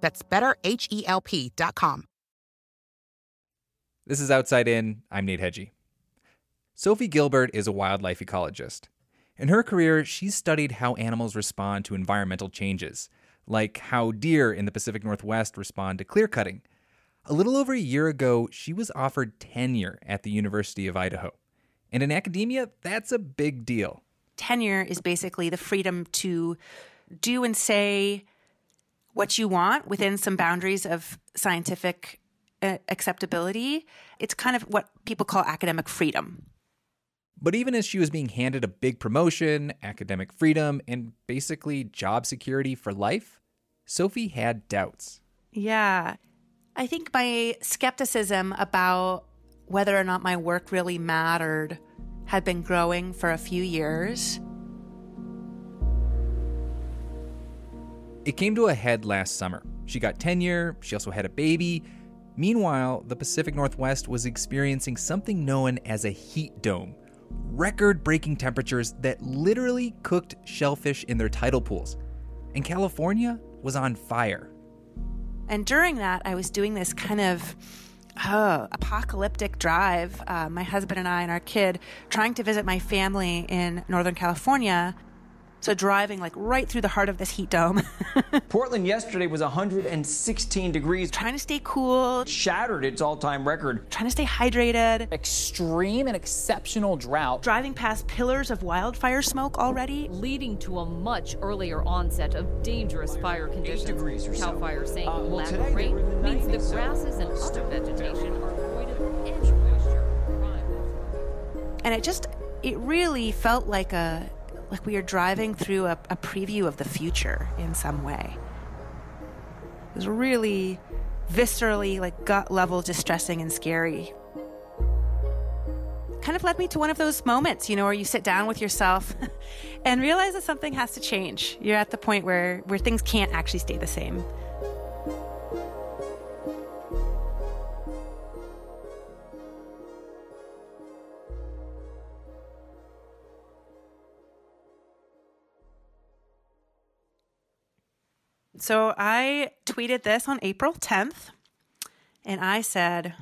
That's betterhelp.com. This is Outside In. I'm Nate Hegyi. Sophie Gilbert is a wildlife ecologist. In her career, she's studied how animals respond to environmental changes, like how deer in the Pacific Northwest respond to clear cutting. A little over a year ago, she was offered tenure at the University of Idaho. And in academia, that's a big deal. Tenure is basically the freedom to do and say what you want within some boundaries of scientific uh, acceptability. It's kind of what people call academic freedom. But even as she was being handed a big promotion, academic freedom, and basically job security for life, Sophie had doubts. Yeah. I think my skepticism about whether or not my work really mattered had been growing for a few years. It came to a head last summer. She got tenure, she also had a baby. Meanwhile, the Pacific Northwest was experiencing something known as a heat dome record breaking temperatures that literally cooked shellfish in their tidal pools. And California was on fire. And during that, I was doing this kind of oh, apocalyptic drive. Uh, my husband and I and our kid trying to visit my family in Northern California. So driving like right through the heart of this heat dome. Portland yesterday was 116 degrees. Trying to stay cool. Shattered its all-time record. Trying to stay hydrated. Extreme and exceptional drought. Driving past pillars of wildfire smoke already. Leading to a much earlier onset of dangerous fire conditions. Eight degrees or so. Cal. Fire saying Uh, well, lack of rain the means the 90s, so grasses and other vegetation are void of any moisture. And it just, it really felt like a, like we are driving through a, a preview of the future in some way. It was really viscerally, like gut level, distressing and scary. Kind of led me to one of those moments, you know, where you sit down with yourself and realize that something has to change. You're at the point where, where things can't actually stay the same. So I tweeted this on April 10th, and I said,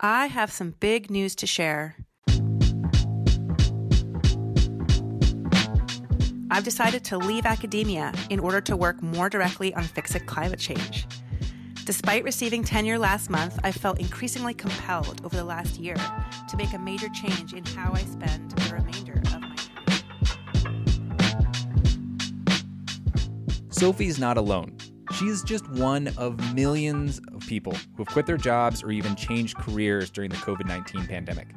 I have some big news to share. I've decided to leave academia in order to work more directly on fixing climate change. Despite receiving tenure last month, I felt increasingly compelled over the last year to make a major change in how I spend the remainder Sophie's not alone. She's just one of millions of people who have quit their jobs or even changed careers during the COVID 19 pandemic.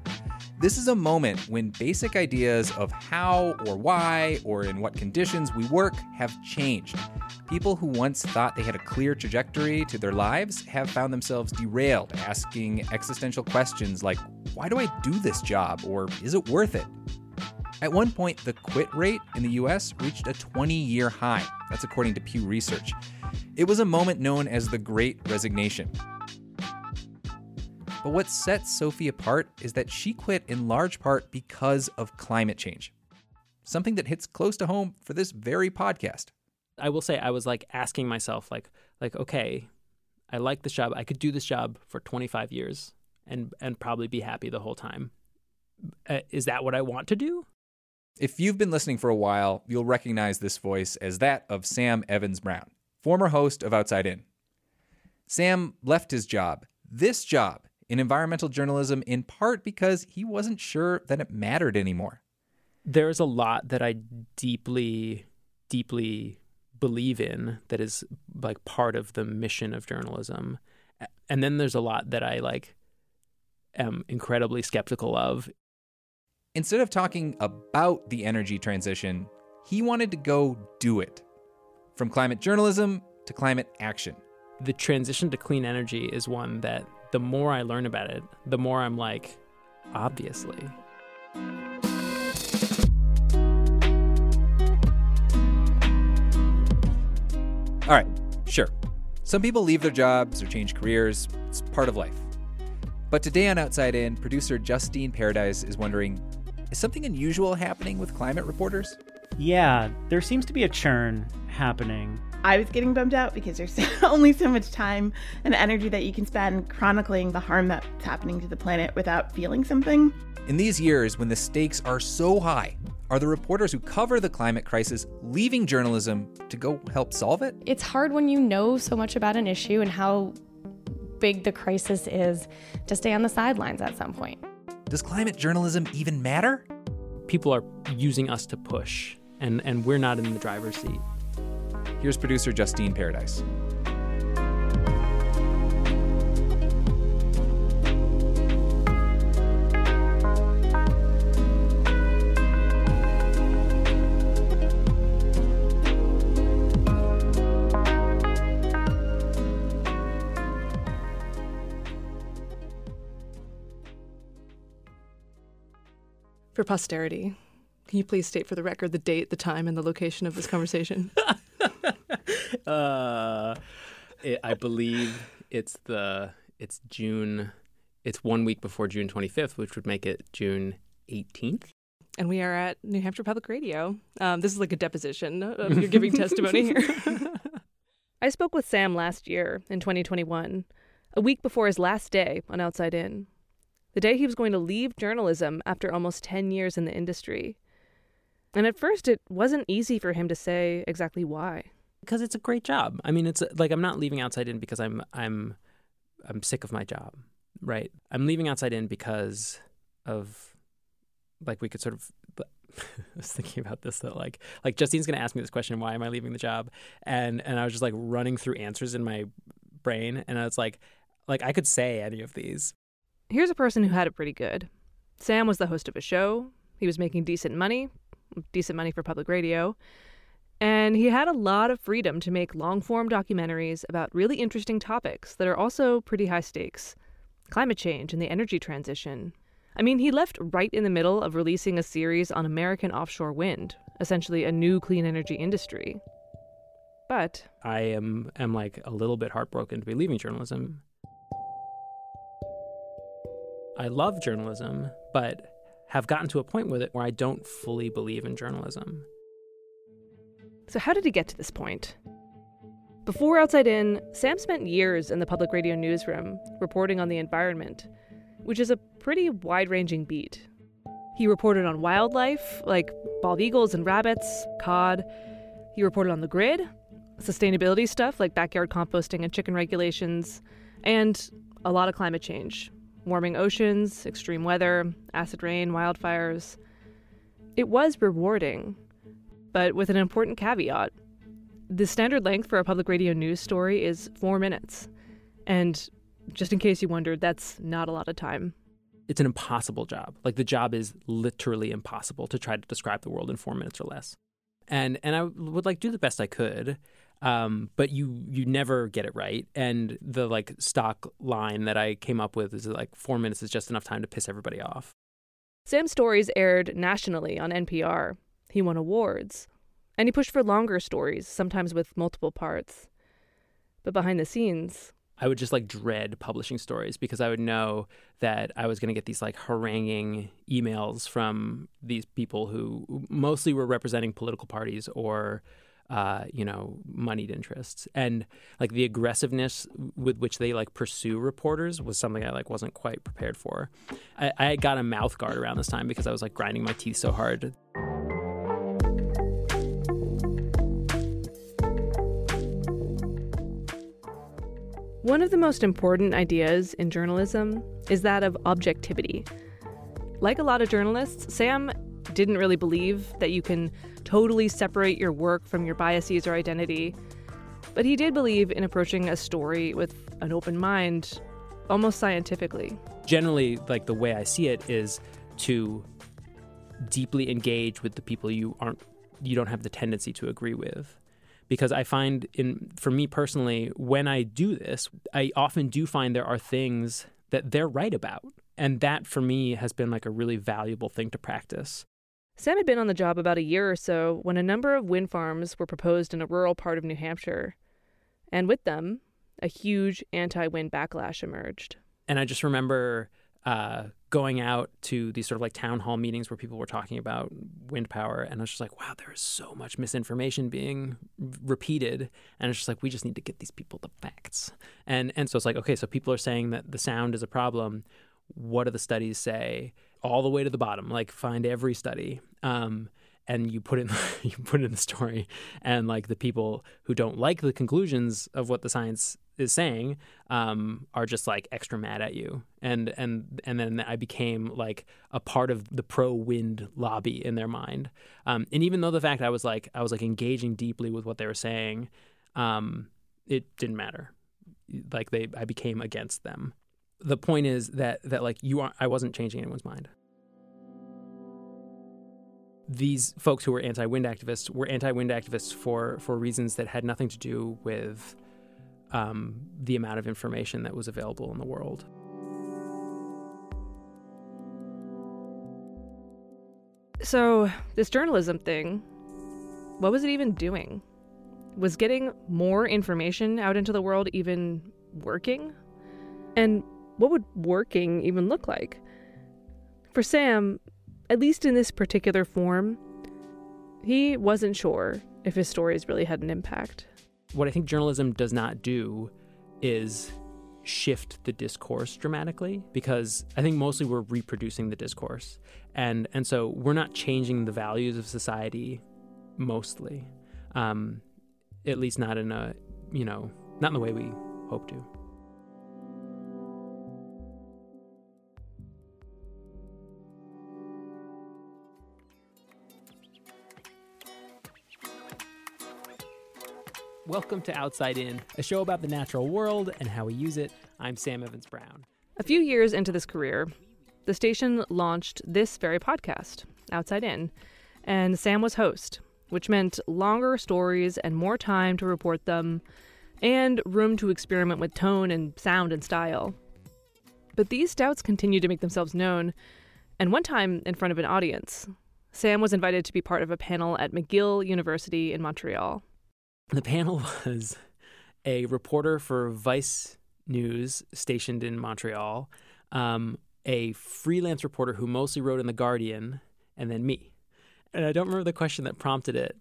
This is a moment when basic ideas of how or why or in what conditions we work have changed. People who once thought they had a clear trajectory to their lives have found themselves derailed, asking existential questions like, why do I do this job? Or is it worth it? At one point, the quit rate in the US reached a 20 year high. That's according to Pew Research. It was a moment known as the Great Resignation. But what sets Sophie apart is that she quit in large part because of climate change. Something that hits close to home for this very podcast. I will say I was like asking myself like like okay, I like this job. I could do this job for 25 years and and probably be happy the whole time. Uh, is that what I want to do? If you've been listening for a while, you'll recognize this voice as that of Sam Evans Brown, former host of Outside In. Sam left his job, this job, in environmental journalism in part because he wasn't sure that it mattered anymore. There's a lot that I deeply, deeply believe in that is like part of the mission of journalism. And then there's a lot that I like am incredibly skeptical of. Instead of talking about the energy transition, he wanted to go do it. From climate journalism to climate action. The transition to clean energy is one that the more I learn about it, the more I'm like, obviously. All right, sure. Some people leave their jobs or change careers, it's part of life. But today on Outside In, producer Justine Paradise is wondering is something unusual happening with climate reporters? Yeah, there seems to be a churn happening. I was getting bummed out because there's only so much time and energy that you can spend chronicling the harm that's happening to the planet without feeling something. In these years, when the stakes are so high, are the reporters who cover the climate crisis leaving journalism to go help solve it? It's hard when you know so much about an issue and how big the crisis is to stay on the sidelines at some point. Does climate journalism even matter? People are using us to push, and, and we're not in the driver's seat. Here's producer Justine Paradise. Posterity, can you please state for the record the date, the time, and the location of this conversation? uh, it, I believe it's the it's June. It's one week before June 25th, which would make it June 18th. And we are at New Hampshire Public Radio. Um, this is like a deposition of your giving testimony here. I spoke with Sam last year in 2021, a week before his last day on Outside In, the day he was going to leave journalism after almost 10 years in the industry. And at first, it wasn't easy for him to say exactly why. Because it's a great job. I mean, it's like I'm not leaving Outside In because I'm I'm I'm sick of my job, right? I'm leaving Outside In because of like we could sort of. I was thinking about this that like like Justine's gonna ask me this question, why am I leaving the job? And and I was just like running through answers in my brain, and I was like, like I could say any of these. Here's a person who had it pretty good. Sam was the host of a show. He was making decent money, decent money for public radio. And he had a lot of freedom to make long form documentaries about really interesting topics that are also pretty high stakes climate change and the energy transition. I mean, he left right in the middle of releasing a series on American offshore wind, essentially a new clean energy industry. But I am am like a little bit heartbroken to be leaving journalism. I love journalism, but have gotten to a point with it where I don't fully believe in journalism. So, how did he get to this point? Before Outside In, Sam spent years in the public radio newsroom reporting on the environment, which is a pretty wide ranging beat. He reported on wildlife, like bald eagles and rabbits, cod. He reported on the grid, sustainability stuff like backyard composting and chicken regulations, and a lot of climate change warming oceans, extreme weather, acid rain, wildfires. It was rewarding, but with an important caveat. The standard length for a public radio news story is four minutes. And just in case you wondered, that's not a lot of time. It's an impossible job. Like the job is literally impossible to try to describe the world in four minutes or less. And and I would like do the best I could, um, but you you never get it right. And the like stock line that I came up with is like four minutes is just enough time to piss everybody off. Sam's stories aired nationally on NPR. He won awards, and he pushed for longer stories, sometimes with multiple parts. But behind the scenes, I would just like dread publishing stories because I would know that I was going to get these like haranguing emails from these people who mostly were representing political parties or uh, you know, moneyed interests. And like the aggressiveness with which they like pursue reporters was something I like wasn't quite prepared for. I, I got a mouth guard around this time because I was like grinding my teeth so hard. One of the most important ideas in journalism is that of objectivity. Like a lot of journalists, Sam didn't really believe that you can totally separate your work from your biases or identity. But he did believe in approaching a story with an open mind, almost scientifically. Generally, like the way I see it is to deeply engage with the people you aren't you don't have the tendency to agree with because I find in for me personally when I do this I often do find there are things that they're right about and that for me has been like a really valuable thing to practice Sam had been on the job about a year or so when a number of wind farms were proposed in a rural part of New Hampshire. And with them, a huge anti wind backlash emerged. And I just remember uh, going out to these sort of like town hall meetings where people were talking about wind power. And I was just like, wow, there is so much misinformation being repeated. And it's just like, we just need to get these people the facts. And, and so it's like, okay, so people are saying that the sound is a problem. What do the studies say? All the way to the bottom, like find every study. Um, and you put in you put in the story, and like the people who don't like the conclusions of what the science is saying um, are just like extra mad at you, and and and then I became like a part of the pro wind lobby in their mind. Um, and even though the fact I was like I was like engaging deeply with what they were saying, um, it didn't matter. Like they, I became against them the point is that that like you are I wasn't changing anyone's mind. These folks who were anti-wind activists were anti-wind activists for for reasons that had nothing to do with um, the amount of information that was available in the world. So this journalism thing, what was it even doing? Was getting more information out into the world even working? And what would working even look like? For Sam, at least in this particular form, he wasn't sure if his stories really had an impact. What I think journalism does not do is shift the discourse dramatically because I think mostly we're reproducing the discourse. And and so we're not changing the values of society mostly. Um, at least not in a, you know, not in the way we hope to. Welcome to Outside In, a show about the natural world and how we use it. I'm Sam Evans Brown. A few years into this career, the station launched this very podcast, Outside In, and Sam was host, which meant longer stories and more time to report them, and room to experiment with tone and sound and style. But these doubts continued to make themselves known, and one time in front of an audience, Sam was invited to be part of a panel at McGill University in Montreal. The panel was a reporter for Vice News stationed in Montreal, um, a freelance reporter who mostly wrote in The Guardian, and then me. And I don't remember the question that prompted it,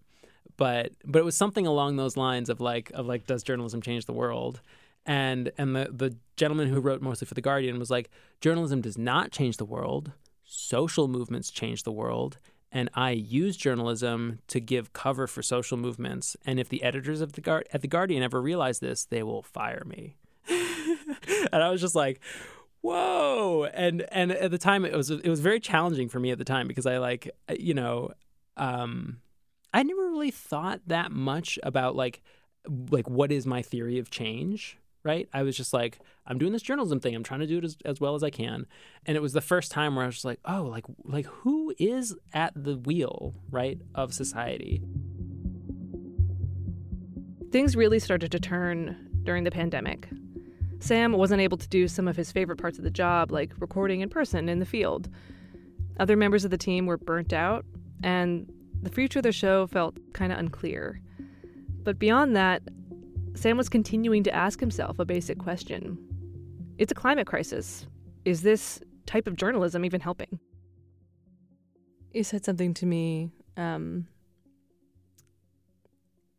but but it was something along those lines of like of like does journalism change the world? And and the the gentleman who wrote mostly for The Guardian was like journalism does not change the world. Social movements change the world, and I use journalism to give cover for social movements. And if the editors of the Guard- at the Guardian ever realize this, they will fire me. and I was just like, "Whoa!" And and at the time, it was it was very challenging for me at the time because I like you know, um, I never really thought that much about like like what is my theory of change, right? I was just like, I'm doing this journalism thing. I'm trying to do it as, as well as I can. And it was the first time where I was just like, oh, like like who is at the wheel, right, of society? Things really started to turn during the pandemic. Sam wasn't able to do some of his favorite parts of the job, like recording in person in the field. Other members of the team were burnt out, and the future of the show felt kind of unclear. But beyond that, Sam was continuing to ask himself a basic question It's a climate crisis. Is this type of journalism even helping? You said something to me. Um,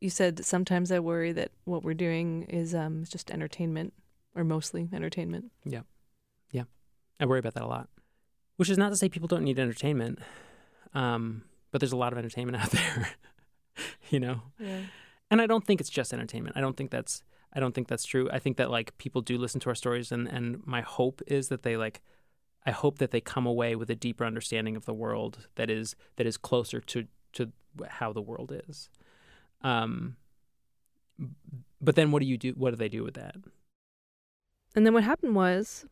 you said sometimes I worry that what we're doing is um, just entertainment, or mostly entertainment. Yeah. Yeah. I worry about that a lot. Which is not to say people don't need entertainment. Um, but there's a lot of entertainment out there. you know? Yeah. And I don't think it's just entertainment. I don't think that's I don't think that's true. I think that like people do listen to our stories and and my hope is that they like I hope that they come away with a deeper understanding of the world that is that is closer to to how the world is. Um but then what do you do what do they do with that? And then what happened was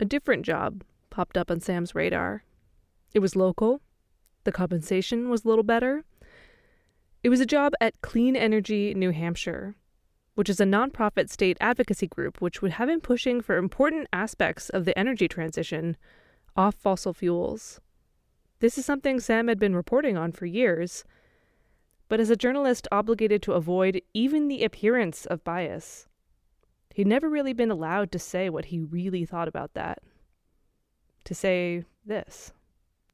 a different job popped up on Sam's radar. It was local. The compensation was a little better. It was a job at Clean Energy New Hampshire, which is a nonprofit state advocacy group which would have been pushing for important aspects of the energy transition off fossil fuels. This is something Sam had been reporting on for years, but as a journalist obligated to avoid even the appearance of bias, he'd never really been allowed to say what he really thought about that. To say this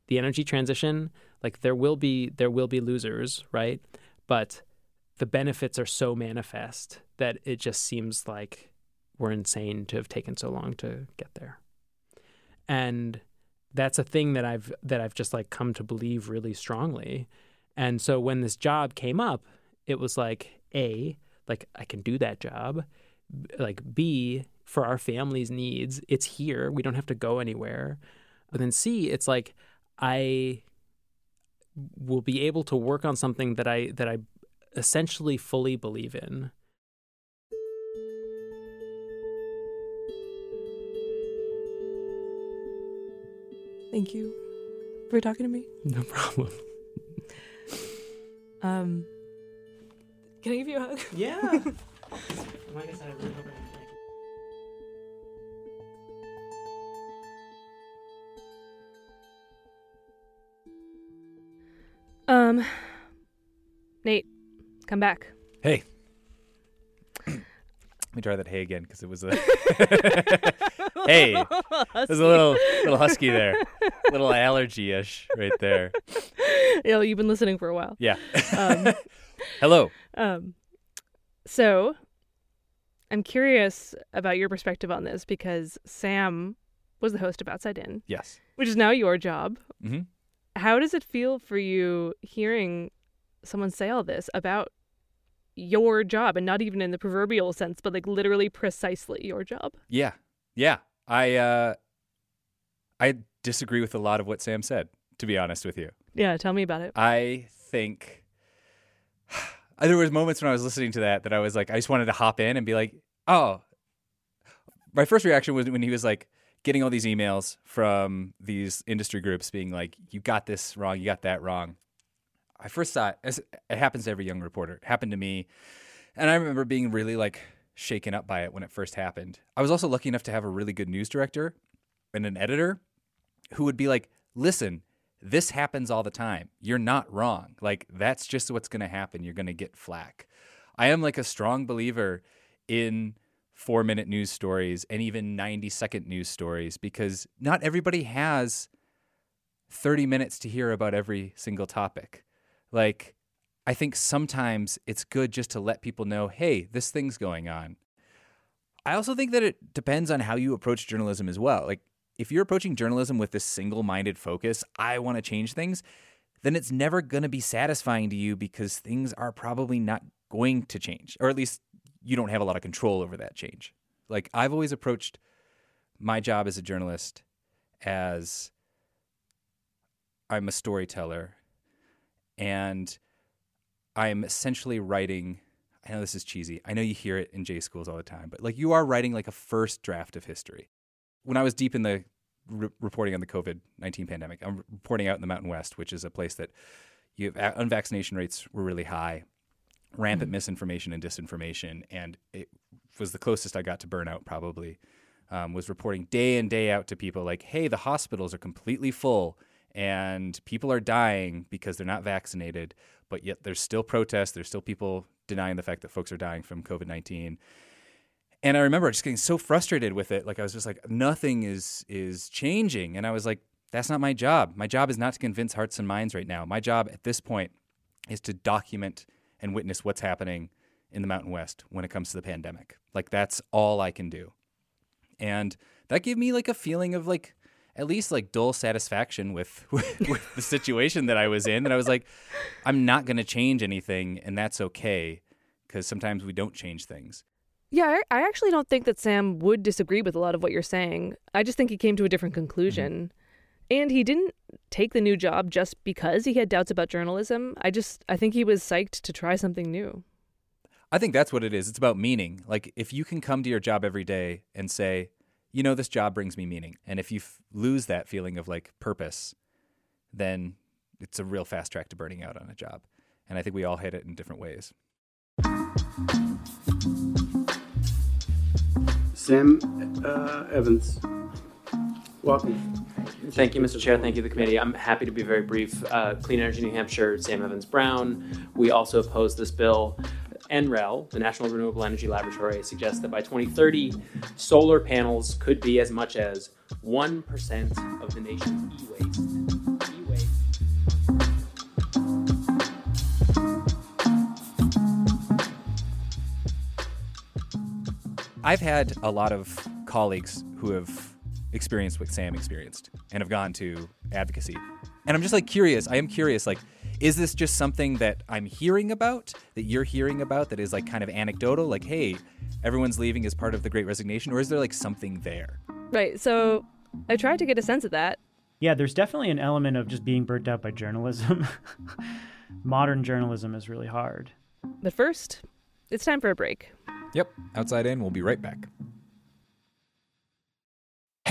the energy transition like there will be there will be losers right but the benefits are so manifest that it just seems like we're insane to have taken so long to get there. And that's a thing that i've that i've just like come to believe really strongly. And so when this job came up it was like a like i can do that job. Like b for our family's needs it's here. We don't have to go anywhere. But then c it's like I will be able to work on something that I that I essentially fully believe in. Thank you for talking to me. No problem. um, can I give you a hug? Yeah. Um, Nate, come back. Hey. Let me try that hey again because it was a hey. There's a little little husky there, little allergy ish right there. Yeah, you've been listening for a while. Yeah. Um, Hello. Um, so I'm curious about your perspective on this because Sam was the host of Outside In. Yes. Which is now your job. Mm-hmm. How does it feel for you hearing someone say all this about your job and not even in the proverbial sense, but like literally precisely your job? Yeah. Yeah. I uh I disagree with a lot of what Sam said, to be honest with you. Yeah, tell me about it. I think there was moments when I was listening to that that I was like, I just wanted to hop in and be like, oh. My first reaction was when he was like getting all these emails from these industry groups being like, you got this wrong, you got that wrong. I first thought as it happens to every young reporter. It happened to me. And I remember being really like shaken up by it when it first happened. I was also lucky enough to have a really good news director and an editor who would be like, listen, this happens all the time. You're not wrong. Like, that's just what's going to happen. You're going to get flack. I am like a strong believer in four minute news stories and even 90 second news stories because not everybody has 30 minutes to hear about every single topic. Like, I think sometimes it's good just to let people know, hey, this thing's going on. I also think that it depends on how you approach journalism as well. Like, if you're approaching journalism with this single minded focus, I want to change things, then it's never going to be satisfying to you because things are probably not going to change, or at least you don't have a lot of control over that change. Like, I've always approached my job as a journalist as I'm a storyteller and I'm essentially writing. I know this is cheesy. I know you hear it in J schools all the time, but like you are writing like a first draft of history. When I was deep in the re- reporting on the COVID 19 pandemic, I'm reporting out in the Mountain West, which is a place that you have unvaccination rates were really high, rampant mm-hmm. misinformation and disinformation. And it was the closest I got to burnout, probably. Um, was reporting day in, day out to people like, hey, the hospitals are completely full and people are dying because they're not vaccinated, but yet there's still protests. There's still people denying the fact that folks are dying from COVID 19 and I remember just getting so frustrated with it. Like I was just like, nothing is is changing, and I was like, that's not my job. My job is not to convince hearts and minds right now. My job at this point is to document and witness what's happening in the Mountain West when it comes to the pandemic. Like that's all I can do, and that gave me like a feeling of like at least like dull satisfaction with, with, with the situation that I was in. And I was like, I'm not going to change anything, and that's okay because sometimes we don't change things. Yeah, I actually don't think that Sam would disagree with a lot of what you're saying. I just think he came to a different conclusion. Mm-hmm. And he didn't take the new job just because he had doubts about journalism. I just I think he was psyched to try something new. I think that's what it is. It's about meaning. Like if you can come to your job every day and say, you know, this job brings me meaning. And if you f- lose that feeling of like purpose, then it's a real fast track to burning out on a job. And I think we all hit it in different ways. Sam uh, Evans, welcome. Thank you, Mr. Chair. Thank you, the committee. I'm happy to be very brief. Uh, Clean Energy New Hampshire, Sam Evans Brown. We also oppose this bill. NREL, the National Renewable Energy Laboratory, suggests that by 2030, solar panels could be as much as 1% of the nation's e waste. I've had a lot of colleagues who have experienced what Sam experienced and have gone to advocacy. And I'm just like curious. I am curious, like, is this just something that I'm hearing about, that you're hearing about, that is like kind of anecdotal? Like, hey, everyone's leaving as part of the great resignation? Or is there like something there? Right. So I tried to get a sense of that. Yeah, there's definitely an element of just being burnt out by journalism. Modern journalism is really hard. But first, it's time for a break. Yep, Outside In. We'll be right back.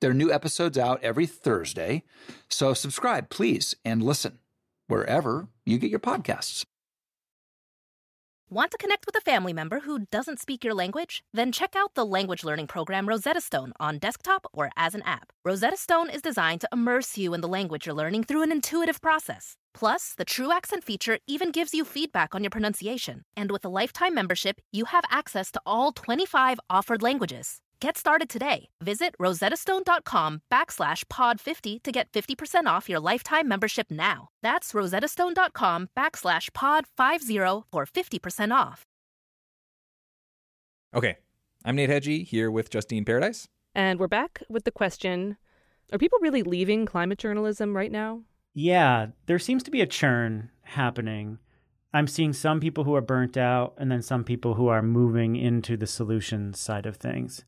There are new episodes out every Thursday. So subscribe, please, and listen wherever you get your podcasts. Want to connect with a family member who doesn't speak your language? Then check out the language learning program Rosetta Stone on desktop or as an app. Rosetta Stone is designed to immerse you in the language you're learning through an intuitive process. Plus, the True Accent feature even gives you feedback on your pronunciation. And with a lifetime membership, you have access to all 25 offered languages. Get started today. Visit rosettastone.com backslash pod50 to get 50% off your lifetime membership now. That's rosettastone.com backslash pod50 for 50% off. Okay, I'm Nate Hegyi here with Justine Paradise. And we're back with the question Are people really leaving climate journalism right now? Yeah, there seems to be a churn happening. I'm seeing some people who are burnt out and then some people who are moving into the solutions side of things.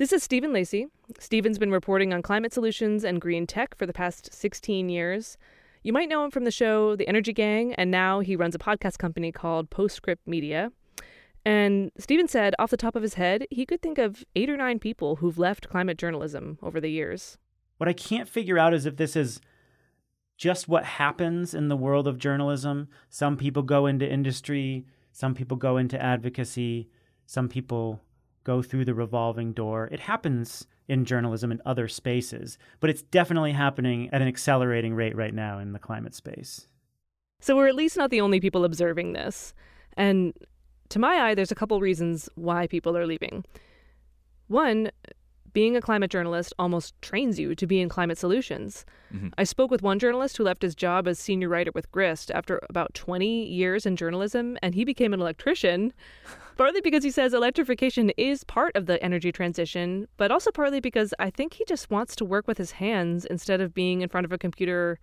This is Stephen Lacey. Stephen's been reporting on climate solutions and green tech for the past 16 years. You might know him from the show The Energy Gang, and now he runs a podcast company called Postscript Media. And Stephen said, off the top of his head, he could think of eight or nine people who've left climate journalism over the years. What I can't figure out is if this is just what happens in the world of journalism. Some people go into industry, some people go into advocacy, some people go through the revolving door. It happens in journalism and other spaces, but it's definitely happening at an accelerating rate right now in the climate space. So we're at least not the only people observing this. And to my eye, there's a couple reasons why people are leaving. One, being a climate journalist almost trains you to be in climate solutions. Mhm. I spoke with one journalist who left his job as senior writer with Grist after about 20 years in journalism, and he became an electrician. partly because he says electrification is part of the energy transition, but also partly because I think he just wants to work with his hands instead of being in front of a computer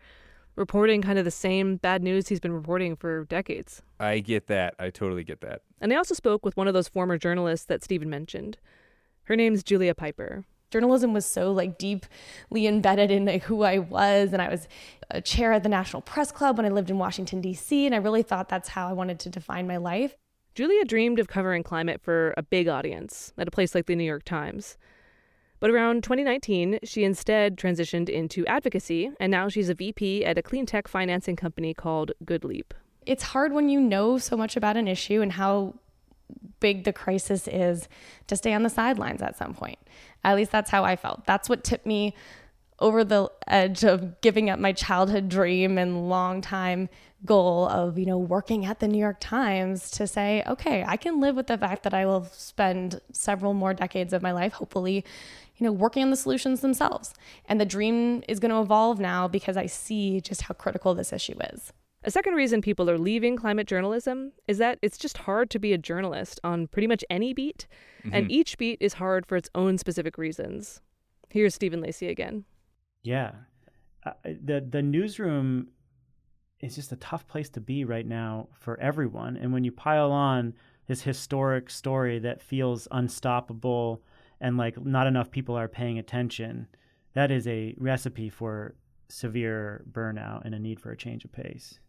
reporting kind of the same bad news he's been reporting for decades. I get that. I totally get that. And I also spoke with one of those former journalists that Stephen mentioned. Her name's Julia Pyper. journalism was so like deeply embedded in like who I was and I was a chair at the National Press Club when I lived in Washington DC and I really thought that's how I wanted to define my life. Julia dreamed of covering climate for a big audience at a place like the New York Times. But around 2019, she instead transitioned into advocacy, and now she's a VP at a clean tech financing company called GoodLeap. It's hard when you know so much about an issue and how big the crisis is to stay on the sidelines at some point. At least that's how I felt. That's what tipped me over the edge of giving up my childhood dream and long time goal of, you know, working at the New York Times to say, okay, I can live with the fact that I will spend several more decades of my life, hopefully, you know, working on the solutions themselves. And the dream is going to evolve now because I see just how critical this issue is. A second reason people are leaving climate journalism is that it's just hard to be a journalist on pretty much any beat, and Mhm. each beat is hard for its own specific reasons. Here's Stephen Lacey again. Yeah. Uh, the the newsroom is just a tough place to be right now for everyone. And when you pile on this historic story that feels unstoppable and like not enough people are paying attention, that is a recipe for severe burnout and a need for a change of pace.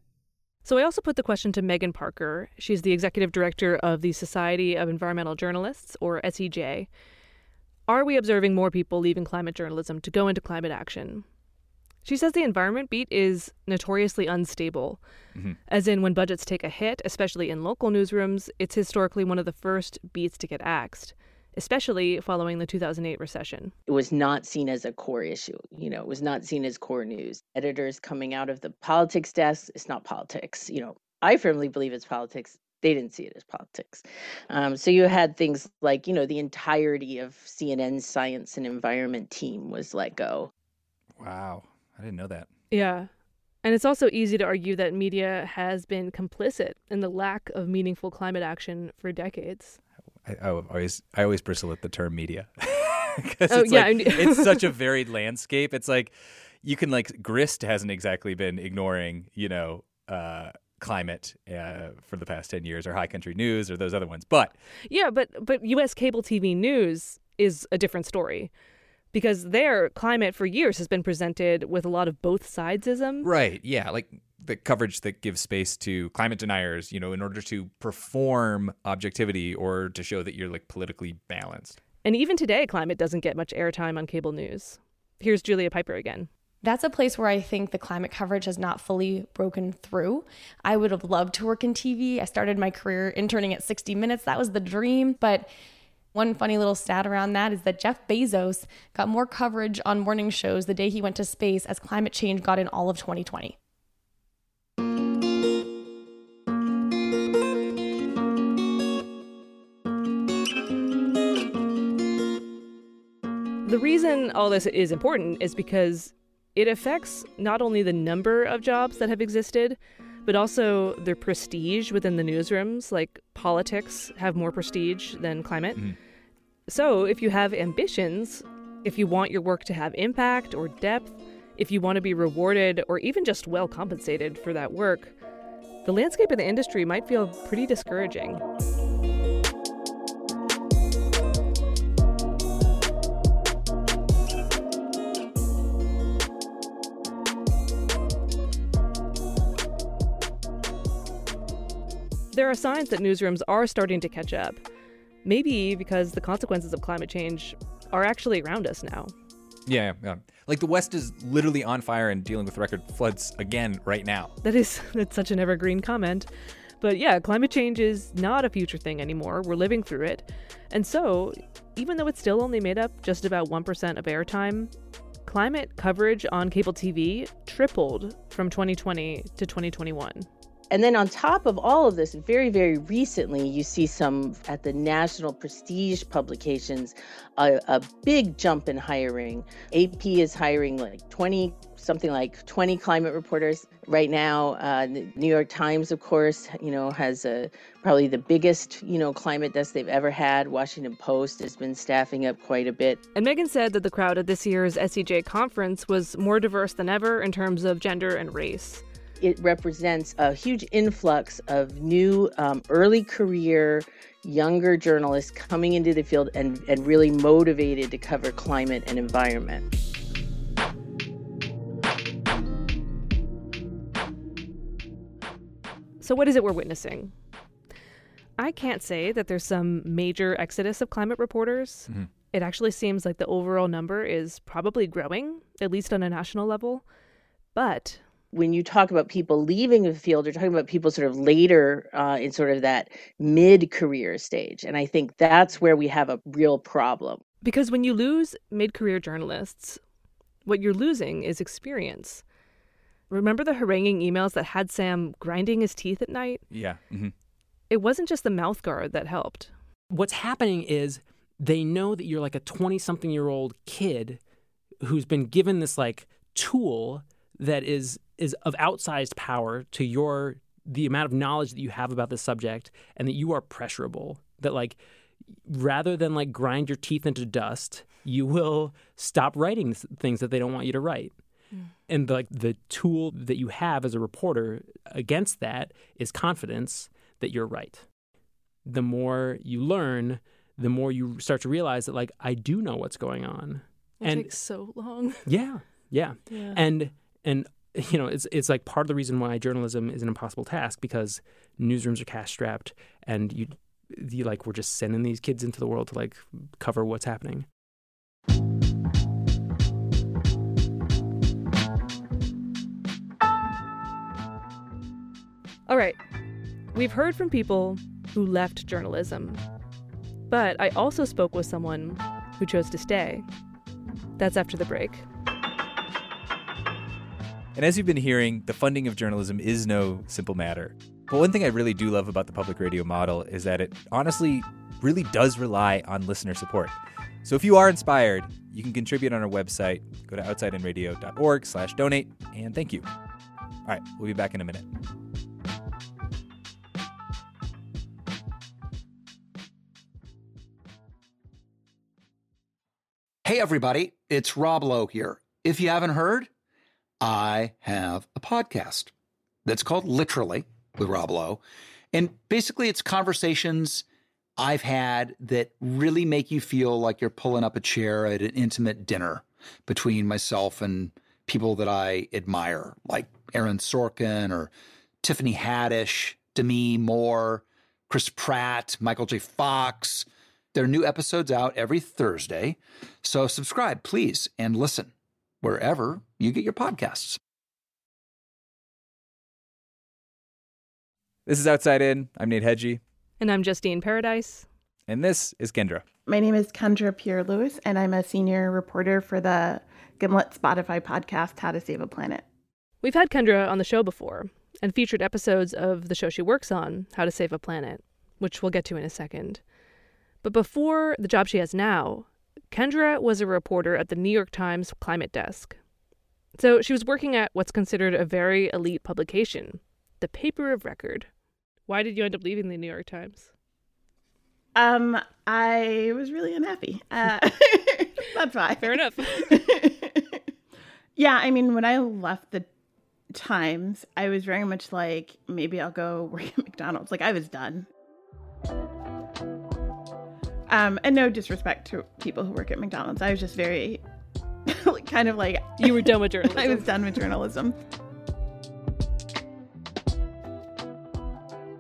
So I also put the question to Meaghan Parker. She's the executive director of the Society of Environmental Journalists, or SEJ. Are we observing more people leaving climate journalism to go into climate action? She says the environment beat is notoriously unstable. Mhm. As in, when budgets take a hit, especially in local newsrooms, it's historically one of the first beats to get axed, especially following the 2008 recession. it was not seen as a core issue. You know, it was not seen as core news. Editors coming out of the politics desk, it's not politics. You know, I firmly believe it's politics. They didn't see it as politics. Um, so you had things like, you know, the entirety of CNN's science and environment team was let go. Wow. I didn't know that. Yeah. And it's also easy to argue that media has been complicit in the lack of meaningful climate action for decades. I, I always I always bristle at the term media. Oh, it's yeah, like, it's such a varied landscape. It's like you can like grist hasn't exactly been ignoring, you know, uh, climate uh, for the past 10 years or high country news or those other ones. But Yeah, but but US cable TV news is a different story. Because their climate for years has been presented with a lot of both sidesism. Right. Yeah. Like the coverage that gives space to climate deniers, you know, in order to perform objectivity or to show that you're like politically balanced. And even today, climate doesn't get much airtime on cable news. Here's Julia Pyper again. That's a place where I think the climate coverage has not fully broken through. I would have loved to work in TV. I started my career interning at 60 Minutes. That was the dream. But one funny little stat around that is that Jeff Bezos got more coverage on morning shows the day he went to space as climate change got in all of 2020. The reason all this is important is because it affects not only the number of jobs that have existed, but also their prestige within the newsrooms. Like politics have more prestige than climate. Mm-hmm. So if you have ambitions, if you want your work to have impact or depth, if you want to be rewarded or even just well compensated for that work, the landscape of the industry might feel pretty discouraging. There are signs that newsrooms are starting to catch up. Maybe because the consequences of climate change are actually around us now. Yeah, yeah. Like the West is literally on fire and dealing with record floods again right now. That is that's such an evergreen comment. But yeah, climate change is not a future thing anymore. We're living through it. And so, even though it's still only made up just about 1% of airtime, climate coverage on cable TV tripled from 2020 to 2021. And then on top of all of this, very, very recently, you see some at the national prestige publications, a, a big jump in hiring. AP is hiring like 20, something like 20 climate reporters right now. Uh, the New York Times, of course, you know, has a, probably the biggest, you know, climate desk they've ever had. Washington Post has been staffing up quite a bit. And Meaghan said that the crowd at this year's SEJ conference was more diverse than ever in terms of gender and race it represents a huge influx of new um, early career younger journalists coming into the field and, and really motivated to cover climate and environment. So, what is it we're witnessing? I can't say that there's some major exodus of climate reporters. Mm-hmm. It actually seems like the overall number is probably growing, at least on a national level. But when you talk about people leaving the field, you're talking about people sort of later uh, in sort of that mid career stage. And I think that's where we have a real problem. Because when you lose mid career journalists, what you're losing is experience. Remember the haranguing emails that had Sam grinding his teeth at night? Yeah. Mm-hmm. It wasn't just the mouth guard that helped. What's happening is they know that you're like a 20 something year old kid who's been given this like tool that is is of outsized power to your the amount of knowledge that you have about the subject and that you are pressurable that like rather than like grind your teeth into dust you will stop writing things that they don't want you to write. Mm. and like the tool that you have as a reporter against that is confidence that you're right. The more you learn the more you start to realize that like i do know what's going on. It and takes so long. Yeah yeah, yeah. and and you know, it's it's like part of the reason why journalism is an impossible task because newsrooms are cash strapped, and you, you like we're just sending these kids into the world to like cover what's happening. All right, we've heard from people who left journalism, but I also spoke with someone who chose to stay. That's after the break. And as you've been hearing, the funding of journalism is no simple matter. But one thing I really do love about the public radio model is that it honestly really does rely on listener support. So if you are inspired, you can contribute on our website. Go to outsideinradio.org slash donate, and thank you. All right, we'll be back in a minute. Hey, everybody, it's Rob Lowe here. If you haven't heard, I have a podcast that's called Literally with Rob Lowe. And basically, it's conversations I've had that really make you feel like you're pulling up a chair at an intimate dinner between myself and people that I admire, like Aaron Sorkin or Tiffany Haddish, Demi Moore, Chris Pratt, Michael J. Fox. There are new episodes out every Thursday. So subscribe, please, and listen wherever you get your podcasts. This is Outside In. I'm Nate Hegyi. And I'm Justine Paradise. And this is Kendra. My name is Kendra Pierre Louis, and I'm a senior reporter for the Gimlet Spotify podcast, How to Save a Planet. We've had Kendra on the show before and featured episodes of the show she works on, How to Save a Planet, which we'll get to in a second. But before the job she has now, Kendra was a reporter at the New York Times climate desk. So she was working at what's considered a very elite publication, the paper of record. Why did you end up leaving the New York Times? Um, I was really unhappy. Uh, that's why. Fair enough. yeah, I mean, when I left the Times, I was very much like, maybe I'll go work at McDonald's. Like, I was done. Um, and no disrespect to people who work at McDonald's. I was just very, kind of like. You were done with journalism. I was done with journalism.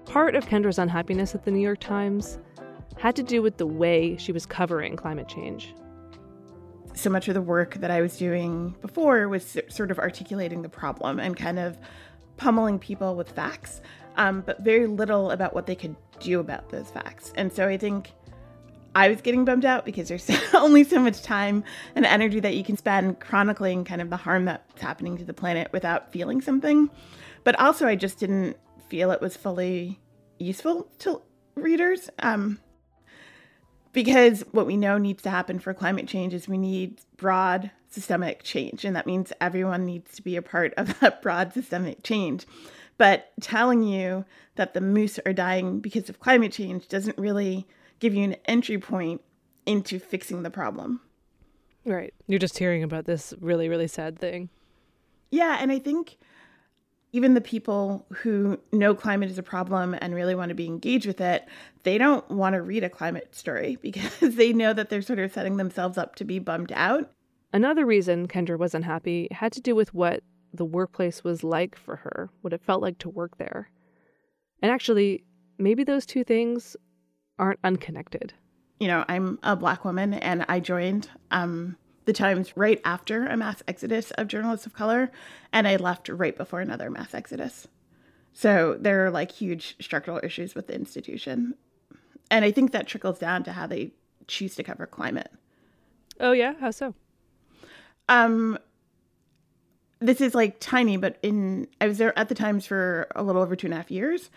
Part of Kendra's unhappiness at the New York Times had to do with the way she was covering climate change. So much of the work that I was doing before was sort of articulating the problem and kind of pummeling people with facts, um, but very little about what they could do about those facts. And so I think I was getting bummed out because there's only so much time and energy that you can spend chronicling kind of the harm that's happening to the planet without feeling something. But also, I just didn't feel it was fully useful to readers. Um, because what we know needs to happen for climate change is we need broad systemic change. And that means everyone needs to be a part of that broad systemic change. But telling you that the moose are dying because of climate change doesn't really give you an entry point into fixing the problem. Right. You're just hearing about this really, really sad thing. Yeah. And I think even the people who know climate is a problem and really want to be engaged with it, they don't want to read a climate story because they know that they're sort of setting themselves up to be bummed out. Another reason Kendra wasn't happy had to do with what the workplace was like for her, what it felt like to work there. And actually, maybe those two things aren't unconnected. You know, I'm a black woman and I joined um, the Times right after a mass exodus of journalists of color, and I left right before another mass exodus. So there are like huge structural issues with the institution. And I think that trickles down to how they choose to cover climate. Oh yeah, how so? Um this is like tiny, but in I was there at the Times for a little over two and a half years.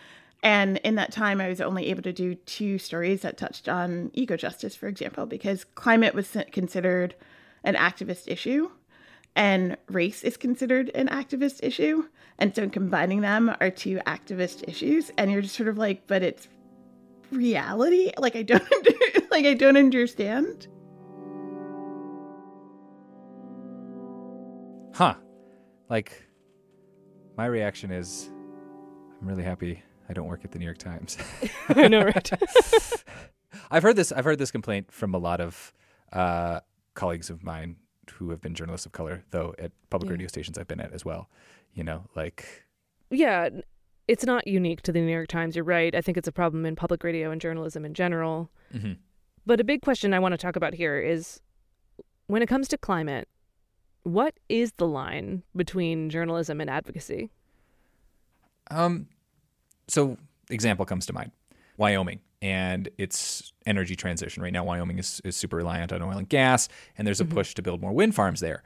And in that time, I was only able to do two stories that touched on eco justice, for example, because climate was considered an activist issue and race is considered an activist issue. And so combining them are two activist issues. And you're just sort of like, but it's reality? Like I don't like I don't understand. Huh. Like my reaction is I'm really happy I don't work at the New York Times. I know, right? I've heard this I've heard this complaint from a lot of uh, colleagues of mine who have been journalists of color, though at public yeah. radio stations I've been at as well. You know, like yeah, it's not unique to the New York Times. You're right. I think it's a problem in public radio and journalism in general. Mm-hmm. But a big question I want to talk about here is when it comes to climate, what is the line between journalism and advocacy? Um, so example comes to mind, Wyoming and its energy transition. Right now, Wyoming is, is super reliant on oil and gas, and there's a mm-hmm. push to build more wind farms there.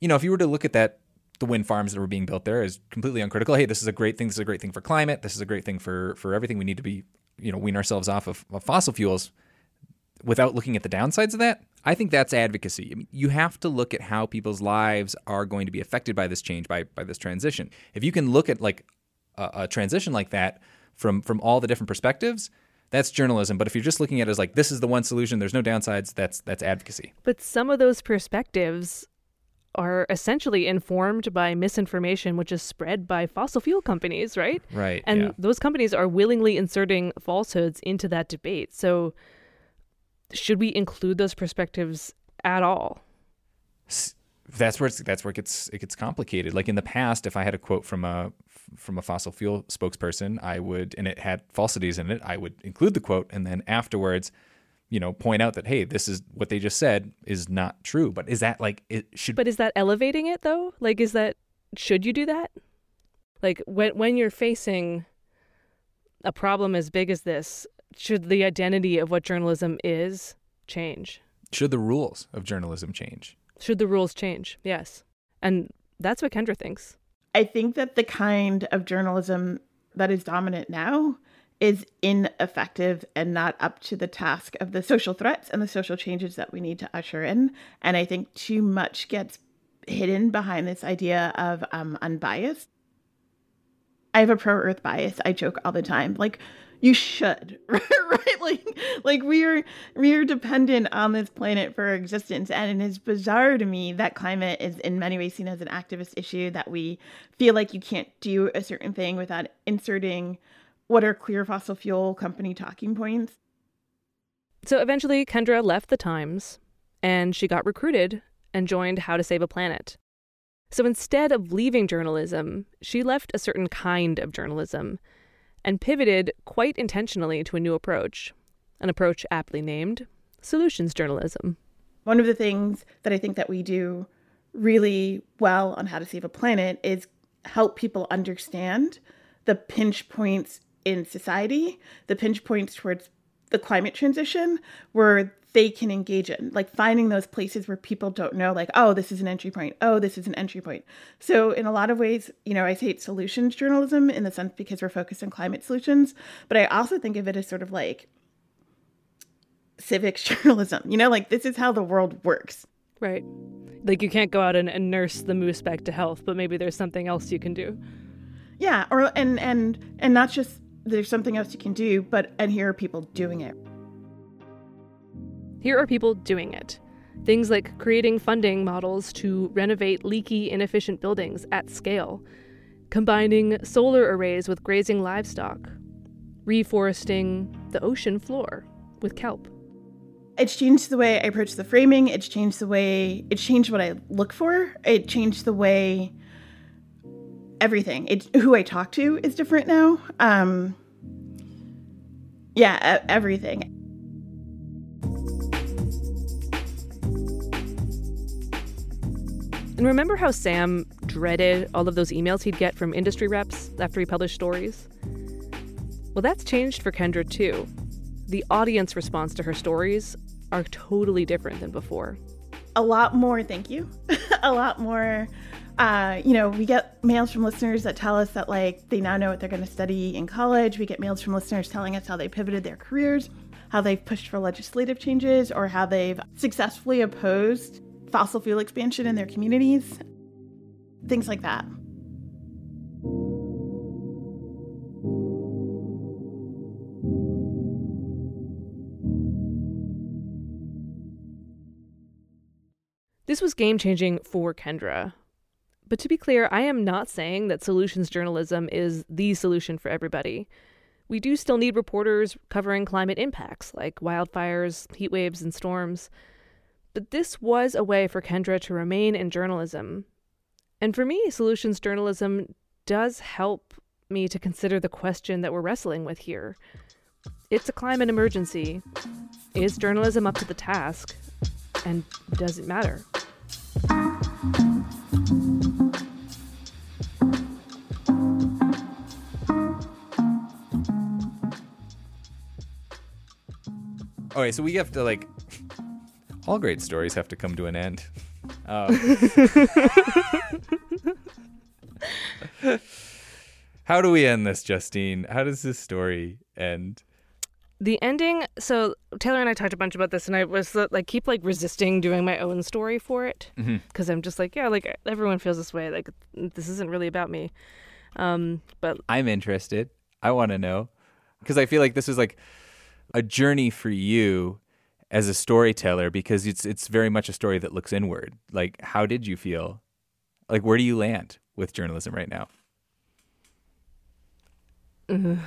You know, if you were to look at that, the wind farms that were being built there is completely uncritical. Hey, this is a great thing. This is a great thing for climate. This is a great thing for for everything. We need to be, you know, wean ourselves off of, of fossil fuels without looking at the downsides of that. I think that's advocacy. I mean, you have to look at how people's lives are going to be affected by this change, by by this transition. If you can look at like a, a transition like that from from all the different perspectives, that's journalism. But if you're just looking at it as like this is the one solution, there's no downsides, that's that's advocacy. But some of those perspectives are essentially informed by misinformation which is spread by fossil fuel companies, right? Right. And yeah. those companies are willingly inserting falsehoods into that debate. So should we include those perspectives at all? That's where it's, that's where it gets it gets complicated. Like in the past, if I had a quote from a from a fossil fuel spokesperson, I would, and it had falsities in it, I would include the quote, and then afterwards, you know, point out that hey, this is what they just said is not true. But is that like it should? But is that elevating it though? Like, is that should you do that? Like when when you're facing a problem as big as this, should the identity of what journalism is change? Should the rules of journalism change? Should the rules change? Yes. And that's what Kendra thinks. I think that the kind of journalism that is dominant now is ineffective and not up to the task of the social threats and the social changes that we need to usher in. And I think too much gets hidden behind this idea of um, unbiased. I have a pro earth bias. I joke all the time. Like, you should right? Like like we are we are dependent on this planet for existence. And it is bizarre to me that climate is in many ways seen as an activist issue that we feel like you can't do a certain thing without inserting what are clear fossil fuel company talking points. So eventually kendra left the times and she got recruited and joined how to save a planet. So instead of leaving journalism she left a certain kind of journalism and pivoted quite intentionally to a new approach, an approach aptly named solutions journalism. One of the things that I think that we do really well on how to save a planet is help people understand the pinch points in society, the pinch points towards the climate transition where they can engage in, like finding those places where people don't know, like, oh, this is an entry point. Oh, this is an entry point. So, in a lot of ways, you know, I say it's solutions journalism in the sense because we're focused on climate solutions, but I also think of it as sort of like civics journalism, you know, like this is how the world works. Right. Like you can't go out and, and nurse the moose back to health, but maybe there's something else you can do. Yeah, or and and and not just there's something else you can do, but and here are people doing it. Here are people doing it. Things like creating funding models to renovate leaky, inefficient buildings at scale, combining solar arrays with grazing livestock, reforesting the ocean floor with kelp. It's changed the way I approach the framing. It's changed the way, it's changed what I look for. It changed the way everything. It, who I talk to is different now. Um, yeah, everything. And remember how Sam dreaded all of those emails he'd get from industry reps after he published stories? Well, that's changed for Kendra too. The audience response to her stories are totally different than before. A lot more, thank you. a lot more. Uh, you know, we get mails from listeners that tell us that like they now know what they're going to study in college. We get mails from listeners telling us how they pivoted their careers, how they've pushed for legislative changes, or how they've successfully opposed fossil fuel expansion in their communities, things like that. This was game changing for Kendra. But to be clear, I am not saying that solutions journalism is the solution for everybody. We do still need reporters covering climate impacts like wildfires, heat waves, and storms. But this was a way for Kendra to remain in journalism. And for me, solutions journalism does help me to consider the question that we're wrestling with here. It's a climate emergency. Is journalism up to the task? And does it matter? Okay, so we have to like all great stories have to come to an end. Um, how do we end this, Justine? How does this story end? The ending. So Taylor and I talked a bunch about this, and I was like, keep like resisting doing my own story for it because Mhm. I'm just like, yeah, like everyone feels this way. Like this isn't really about me. Um, but I'm interested. I want to know because I feel like this is like a journey for you as a storyteller because it's it's very much a story that looks inward. Like, how did you feel? Like, where do you land with journalism right now? Ugh.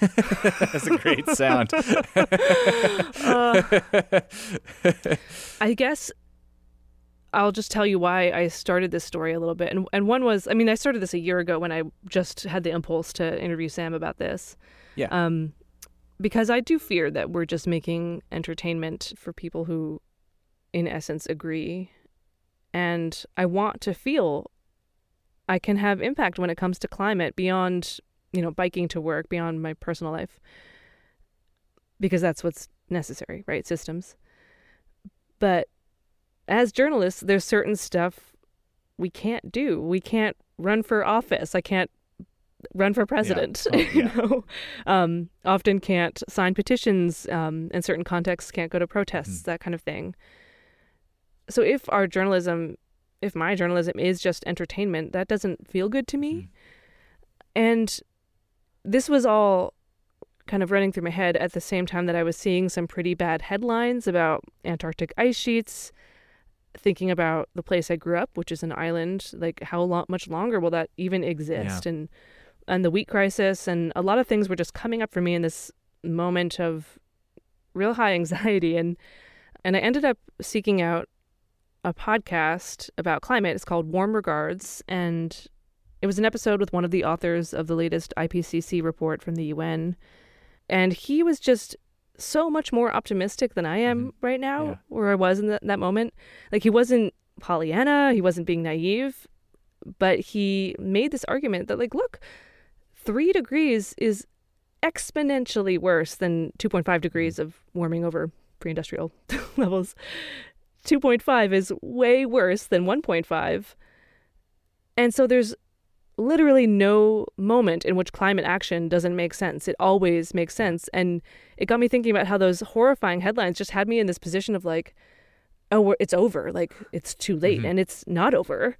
That's a great sound. Uh, I guess I'll just tell you why I started this story a little bit. And and one was, I mean, I started this a year ago when I just had the impulse to interview Sam about this. Yeah. Um, because I do fear that we're just making entertainment for people who, in essence, agree. And I want to feel I can have impact when it comes to climate beyond, you know, biking to work, beyond my personal life. Because that's what's necessary, right? Systems. But as journalists, there's certain stuff we can't do. We can't run for office. I can't run for president. Oh, you yeah. know, um, often can't sign petitions. Um, in certain contexts, can't go to protests. That kind of thing. So if our journalism, if my journalism is just entertainment, that doesn't feel good to me. And this was all kind of running through my head at the same time that I was seeing some pretty bad headlines about Antarctic ice sheets, thinking about the place I grew up, which is an island. Like, how lo- much longer will that even exist? Yeah. And and the wheat crisis, and a lot of things were just coming up for me in this moment of real high anxiety, and and I ended up seeking out a podcast about climate. It's called Warm Regards, and it was an episode with one of the authors of the latest IPCC report from the UN. And he was just so much more optimistic than I am mm-hmm. right now, where I was in that, that moment. Like, he wasn't Pollyanna, he wasn't being naive, but he made this argument that, like, look, three degrees is exponentially worse than 2.5 degrees of warming over pre-industrial levels. 2.5 is way worse than 1.5. And so there's literally no moment in which climate action doesn't make sense. It always makes sense. And it got me thinking about how those horrifying headlines just had me in this position of like, oh, it's over. Like, it's too late. Mm-hmm. And it's not over.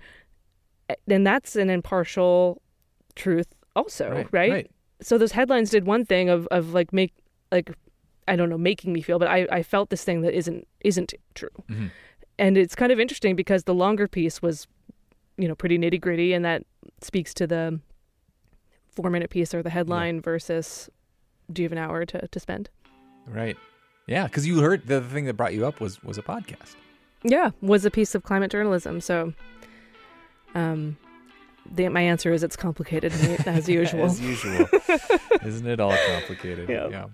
And that's an impartial truth, also, Right, right? right. So those headlines did one thing of, of like, make, like, I don't know, making me feel, but I, I felt this thing that isn't isn't true. Mhm. And it's kind of interesting because the longer piece was, you know, pretty nitty gritty, and that speaks to the four minute piece or the headline versus do you have an hour to, to spend? Right. Yeah, because you heard the thing that brought you up was was a podcast. Yeah, was a piece of climate journalism. So, um, the, my answer is it's complicated as usual. As usual. Isn't it all complicated? Yeah. yeah.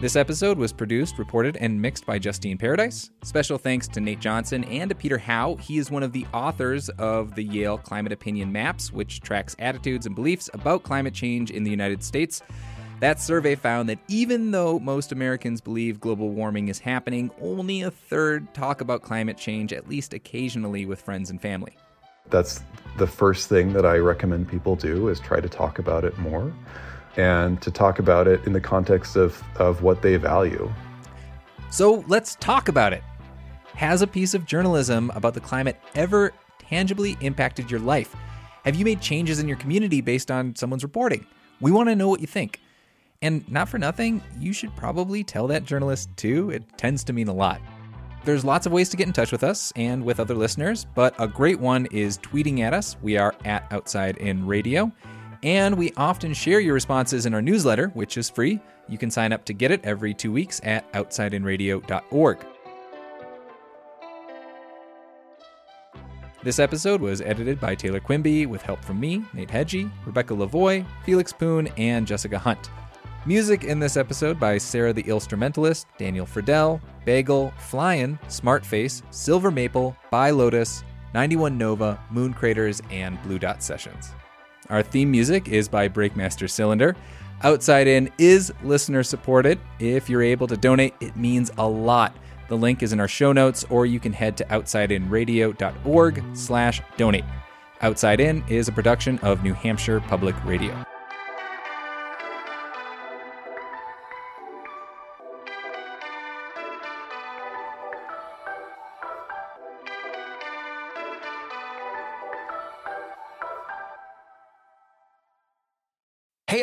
This episode was produced, reported, and mixed by Justine Paradise. Special thanks to Nate Johnson and to Peter Howe. He is one of the authors of the Yale Climate Opinion Maps, which tracks attitudes and beliefs about climate change in the United States. That survey found that even though most Americans believe global warming is happening, only a third talk about climate change, at least occasionally with friends and family. That's the first thing that I recommend people do is try to talk about it more and to talk about it in the context of, of what they value. So let's talk about it. Has a piece of journalism about the climate ever tangibly impacted your life? Have you made changes in your community based on someone's reporting? We want to know what you think. And not for nothing, you should probably tell that journalist too. It tends to mean a lot. There's lots of ways to get in touch with us and with other listeners, but a great one is tweeting at us. We are at Outside In Radio. And we often share your responses in our newsletter, which is free. You can sign up to get it every two weeks at outsideinradio.org. This episode was edited by Taylor Quimby with help from me, Nate Hegyi, Rebecca Lavoie, Felix Poon, and Jessica Hunt. Music in this episode by Sarah the Instrumentalist, Daniel Fridell, Bagel, Flyin, Smartface, Silver Maple, By Lotus, 91 Nova, Moon Craters, and Blue Dot Sessions. Our theme music is by Breakmaster Cylinder. Outside In is listener supported. If you're able to donate, it means a lot. The link is in our show notes, or you can head to outsideinradio.org slash donate. Outside In is a production of New Hampshire Public Radio.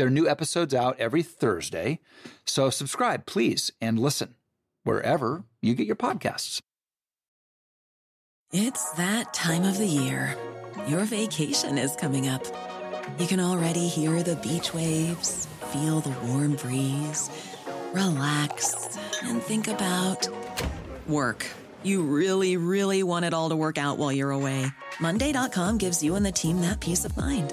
There are new episodes out every Thursday. So subscribe, please, and listen wherever you get your podcasts. It's that time of the year. Your vacation is coming up. You can already hear the beach waves, feel the warm breeze, relax, and think about work. You really, really want it all to work out while you're away. Monday.com gives you and the team that peace of mind.